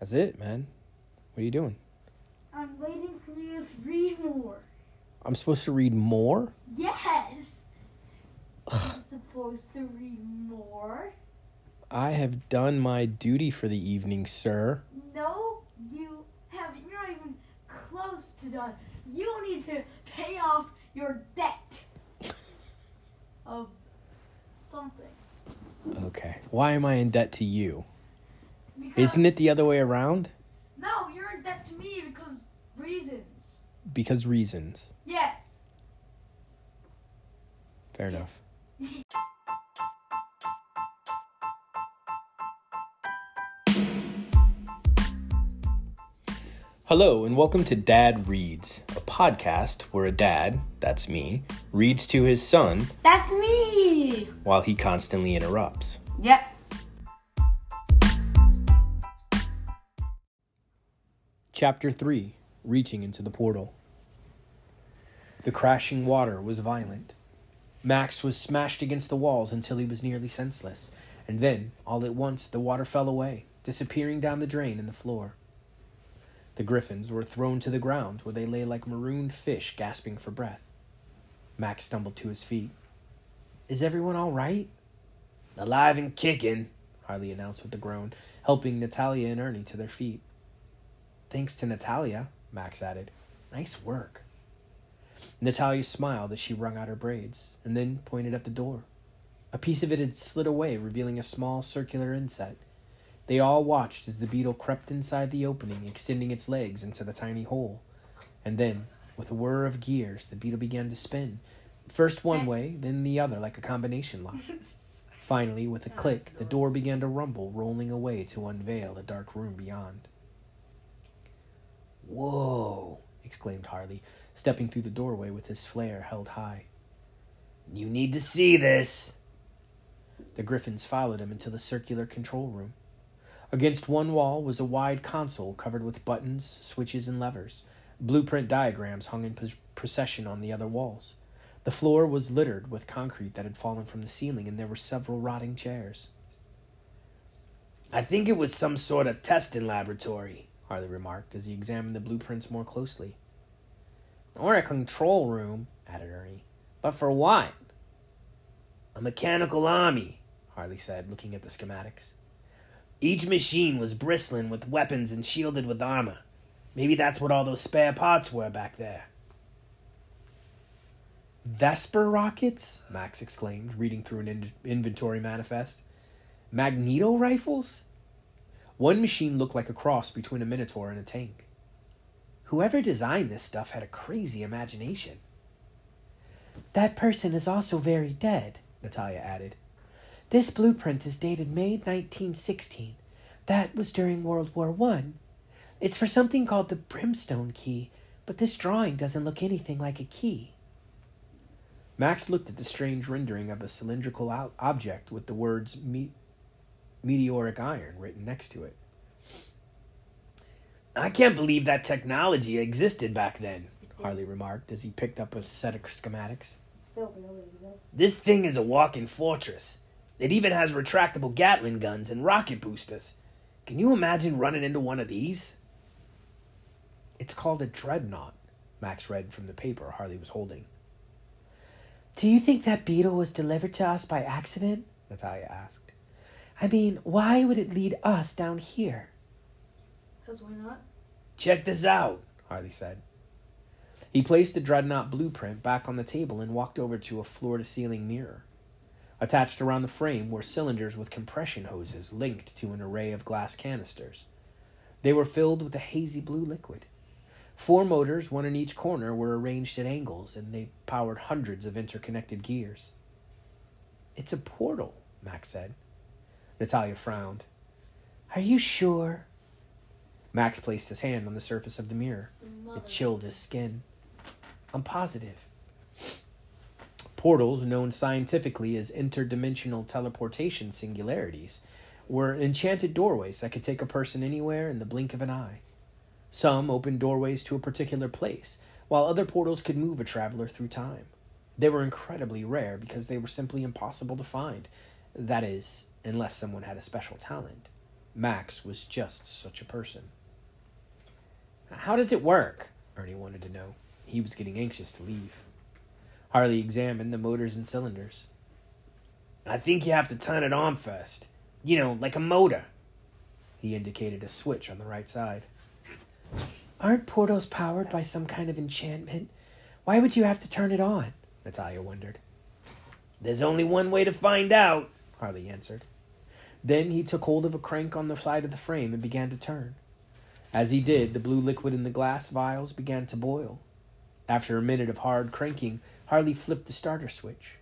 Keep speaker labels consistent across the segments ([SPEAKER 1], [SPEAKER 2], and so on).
[SPEAKER 1] That's it, man. What are you doing?
[SPEAKER 2] I'm waiting for you to read more.
[SPEAKER 1] I'm supposed to read more?
[SPEAKER 2] Yes! I'm supposed to read more.
[SPEAKER 1] I have done my duty for the evening, sir.
[SPEAKER 2] No, you haven't. You're not even close to done. You need to pay off your debt of something.
[SPEAKER 1] Okay. Why am I in debt to you?
[SPEAKER 2] Because,
[SPEAKER 1] Isn't it the other way around?
[SPEAKER 2] No, you're in debt to me because reasons.
[SPEAKER 1] Because reasons.
[SPEAKER 2] Yes.
[SPEAKER 1] Fair enough. Hello, and welcome to Dad Reads, podcast where a dad, that's me, reads to his son
[SPEAKER 2] That's me!
[SPEAKER 1] while he constantly interrupts.
[SPEAKER 2] Yep.
[SPEAKER 1] Chapter 3 Reaching into the Portal. The crashing water was violent. Max was smashed against the walls until he was nearly senseless, and then, all at once, the water fell away, disappearing down the drain in the floor. The griffins were thrown to the ground, where they lay like marooned fish gasping for breath. Max stumbled to his feet. Is everyone all right? Alive and kicking, Harley announced with a groan, helping Natalia and Ernie to their feet. Thanks to Natalia, Max added. Nice work. Natalia smiled as she wrung out her braids, and then pointed at the door. A piece of it had slid away, revealing a small circular inset. They all watched as the beetle crept inside the opening, extending its legs into the tiny hole. And then, with a whir of gears, the beetle began to spin, first one way, then the other, like a combination lock. Finally, with a oh, click, the door began to rumble, rolling away to unveil a dark room beyond. Whoa! exclaimed Harley, stepping through the doorway with his flare held high. You need to see this! The griffins followed him into the circular control room. Against one wall was a wide console covered with buttons, switches, and levers. Blueprint diagrams hung in procession on the other walls. The floor was littered with concrete that had fallen from the ceiling, and there were several rotting chairs. I think it was some sort of testing laboratory, Harley remarked as he examined the blueprints more closely. Or a control room, added Ernie. But for what? A mechanical army, Harley said, looking at the schematics. Each machine was bristling with weapons and shielded with armor. Maybe that's what all those spare parts were back there. Vesper rockets? Max exclaimed, reading through an in- inventory manifest. Magneto rifles? One machine looked like a cross between a Minotaur and a tank. Whoever designed this stuff had a crazy imagination. That person is also very dead, Natalia added. This blueprint is dated May 1916. That was during World War One. It's for something called the Brimstone Key, but this drawing doesn't look anything like a key. Max looked at the strange rendering of a cylindrical o- object with the words me- meteoric iron written next to it. I can't believe that technology existed back then, Harley remarked as he picked up a set of schematics.
[SPEAKER 2] Still really.
[SPEAKER 1] This thing is a walking fortress. It even has retractable Gatling guns and rocket boosters. Can you imagine running into one of these? It's called a dreadnought, Max read from the paper Harley was holding. Do you think that beetle was delivered to us by accident? Natalia asked. I mean, why would it lead us down here?
[SPEAKER 2] Because why not?
[SPEAKER 1] Check this out, Harley said. He placed the dreadnought blueprint back on the table and walked over to a floor to ceiling mirror. Attached around the frame were cylinders with compression hoses linked to an array of glass canisters. They were filled with a hazy blue liquid. Four motors, one in each corner, were arranged at angles, and they powered hundreds of interconnected gears. It's a portal, Max said. Natalia frowned. Are you sure? Max placed his hand on the surface of the mirror. It chilled his skin. I'm positive. Portals, known scientifically as interdimensional teleportation singularities, were enchanted doorways that could take a person anywhere in the blink of an eye. Some opened doorways to a particular place, while other portals could move a traveler through time. They were incredibly rare because they were simply impossible to find. That is, unless someone had a special talent. Max was just such a person. How does it work? Ernie wanted to know. He was getting anxious to leave. Harley examined the motors and cylinders. I think you have to turn it on first. You know, like a motor. He indicated a switch on the right side. Aren't portals powered by some kind of enchantment? Why would you have to turn it on? Natalia wondered. There's only one way to find out, Harley answered. Then he took hold of a crank on the side of the frame and began to turn. As he did, the blue liquid in the glass vials began to boil. After a minute of hard cranking, Harley flipped the starter switch.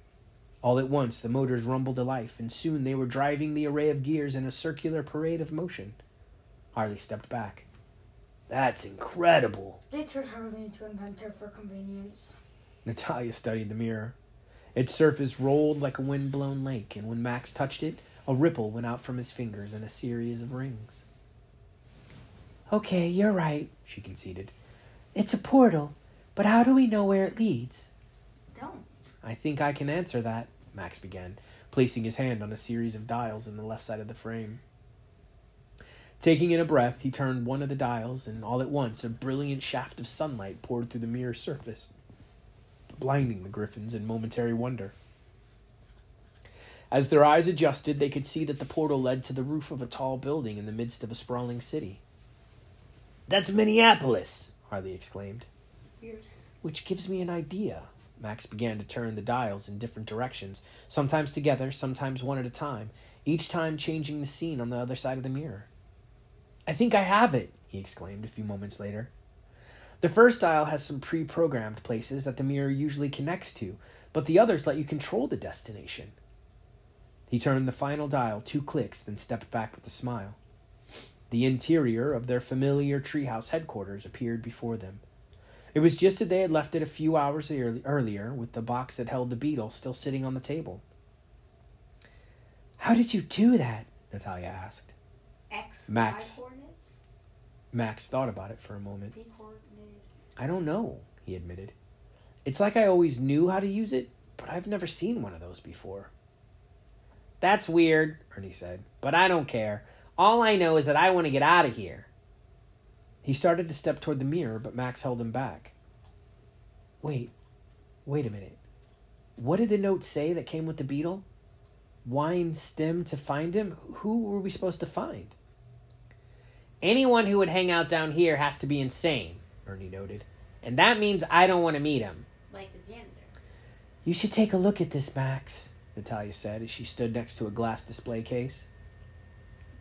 [SPEAKER 1] All at once, the motors rumbled to life, and soon they were driving the array of gears in a circular parade of motion. Harley stepped back. That's incredible.
[SPEAKER 2] They turned Harley into an inventor for convenience.
[SPEAKER 1] Natalia studied the mirror. Its surface rolled like a wind-blown lake, and when Max touched it, a ripple went out from his fingers in a series of rings. Okay, you're right, she conceded. It's a portal, but how do we know where it leads?
[SPEAKER 2] Don't.
[SPEAKER 1] I think I can answer that, Max began, placing his hand on a series of dials in the left side of the frame. Taking in a breath, he turned one of the dials, and all at once a brilliant shaft of sunlight poured through the mirror's surface, blinding the griffins in momentary wonder. As their eyes adjusted, they could see that the portal led to the roof of a tall building in the midst of a sprawling city. That's Minneapolis, Harley exclaimed.
[SPEAKER 2] Weird.
[SPEAKER 1] Which gives me an idea. Max began to turn the dials in different directions, sometimes together, sometimes one at a time, each time changing the scene on the other side of the mirror. I think I have it, he exclaimed a few moments later. The first dial has some pre programmed places that the mirror usually connects to, but the others let you control the destination. He turned the final dial two clicks, then stepped back with a smile. The interior of their familiar treehouse headquarters appeared before them. It was just that they had left it a few hours earlier, with the box that held the beetle still sitting on the table. How did you do that? Natalia asked.
[SPEAKER 2] X,
[SPEAKER 1] Max. Max thought about it for a moment. I don't know, he admitted. It's like I always knew how to use it, but I've never seen one of those before. That's weird, Ernie said, but I don't care. All I know is that I want to get out of here. He started to step toward the mirror, but Max held him back. Wait, wait a minute. What did the note say that came with the beetle? Wine stem to find him? Who were we supposed to find? Anyone who would hang out down here has to be insane, Ernie noted. And that means I don't want to meet him.
[SPEAKER 2] Like the janitor.
[SPEAKER 1] You should take a look at this, Max, Natalia said as she stood next to a glass display case.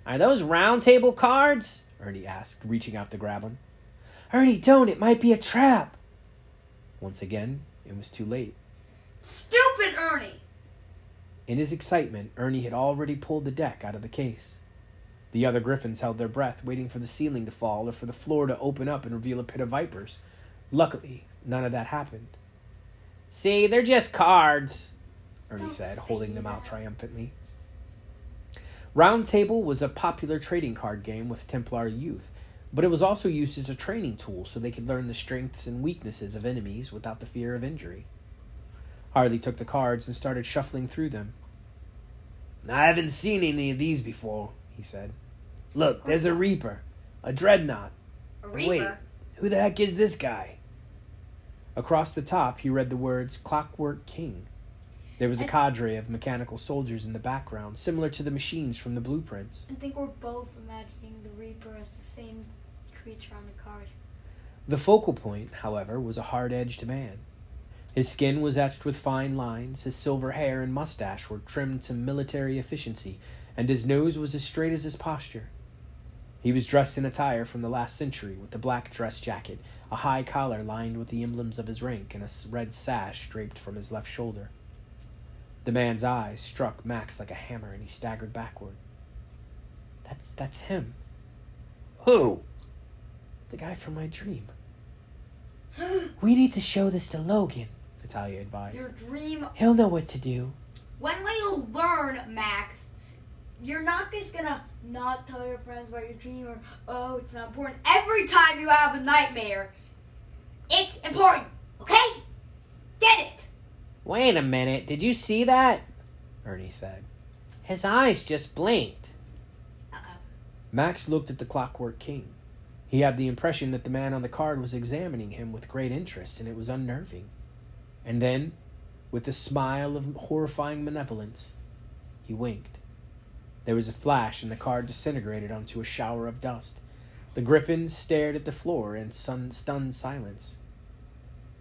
[SPEAKER 1] Are those round table cards? Ernie asked, reaching out to grab them. Ernie, don't! It might be a trap! Once again, it was too late.
[SPEAKER 2] Stupid Ernie!
[SPEAKER 1] In his excitement, Ernie had already pulled the deck out of the case. The other griffins held their breath, waiting for the ceiling to fall or for the floor to open up and reveal a pit of vipers. Luckily, none of that happened. See, they're just cards, Ernie
[SPEAKER 2] Don't
[SPEAKER 1] said, holding them out triumphantly. Round Table was a popular trading card game with Templar youth, but it was also used as a training tool so they could learn the strengths and weaknesses of enemies without the fear of injury. Harley took the cards and started shuffling through them. I haven't seen any of these before, he said. Look, there's a Reaper, a Dreadnought.
[SPEAKER 2] A
[SPEAKER 1] But Wait, who the heck is this guy? Across the top, he read the words Clockwork King. There was a cadre of mechanical soldiers in the background, similar to the machines from the blueprints.
[SPEAKER 2] I think we're both imagining the Reaper as the same creature on the card.
[SPEAKER 1] The focal point, however, was a hard edged man. His skin was etched with fine lines, his silver hair and mustache were trimmed to military efficiency, and his nose was as straight as his posture. He was dressed in attire from the last century, with a black dress jacket, a high collar lined with the emblems of his rank, and a red sash draped from his left shoulder. The man's eyes struck Max like a hammer, and he staggered backward. That's that's him. Who? The guy from my dream. We need to show this to Logan, Natalia advised.
[SPEAKER 2] Your dream.
[SPEAKER 1] He'll know what to do.
[SPEAKER 2] When will you learn, Max? You're not just gonna not tell your friends about your dream or, oh, it's not important every time you have a nightmare. It's important, okay?
[SPEAKER 1] Wait a minute, did you see that? Ernie said. His eyes just blinked.
[SPEAKER 2] Uh-oh.
[SPEAKER 1] Max looked at the Clockwork King. He had the impression that the man on the card was examining him with great interest, and it was unnerving. And then, with a smile of horrifying malevolence, he winked. There was a flash, and the card disintegrated onto a shower of dust. The griffin stared at the floor in sun- stunned silence.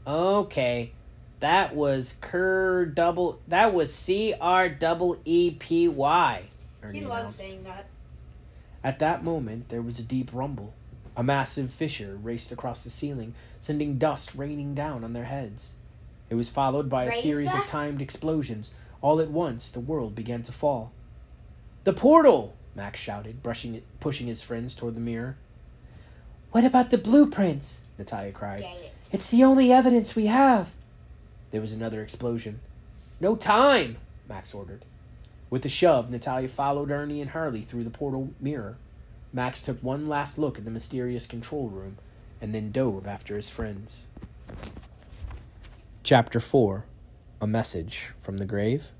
[SPEAKER 1] Okay, that was Cur double. That was C R double E P Y. Ernie
[SPEAKER 2] He loves saying that.
[SPEAKER 1] At that moment, there was a deep rumble. A massive fissure raced across the ceiling, sending dust raining down on their heads. It was followed by a
[SPEAKER 2] Raise
[SPEAKER 1] series of timed explosions. All at once, the world began to fall. The portal! Max shouted, brushing it, pushing his friends toward the mirror. What about the blueprints? Natalia cried.
[SPEAKER 2] It.
[SPEAKER 1] It's the only evidence we have. There was another explosion. No time, Max ordered. With a shove, Natalia followed Ernie and Harley through the portal mirror. Max took one last look at the mysterious control room and then dove after his friends. Chapter 4 A Message from the Grave.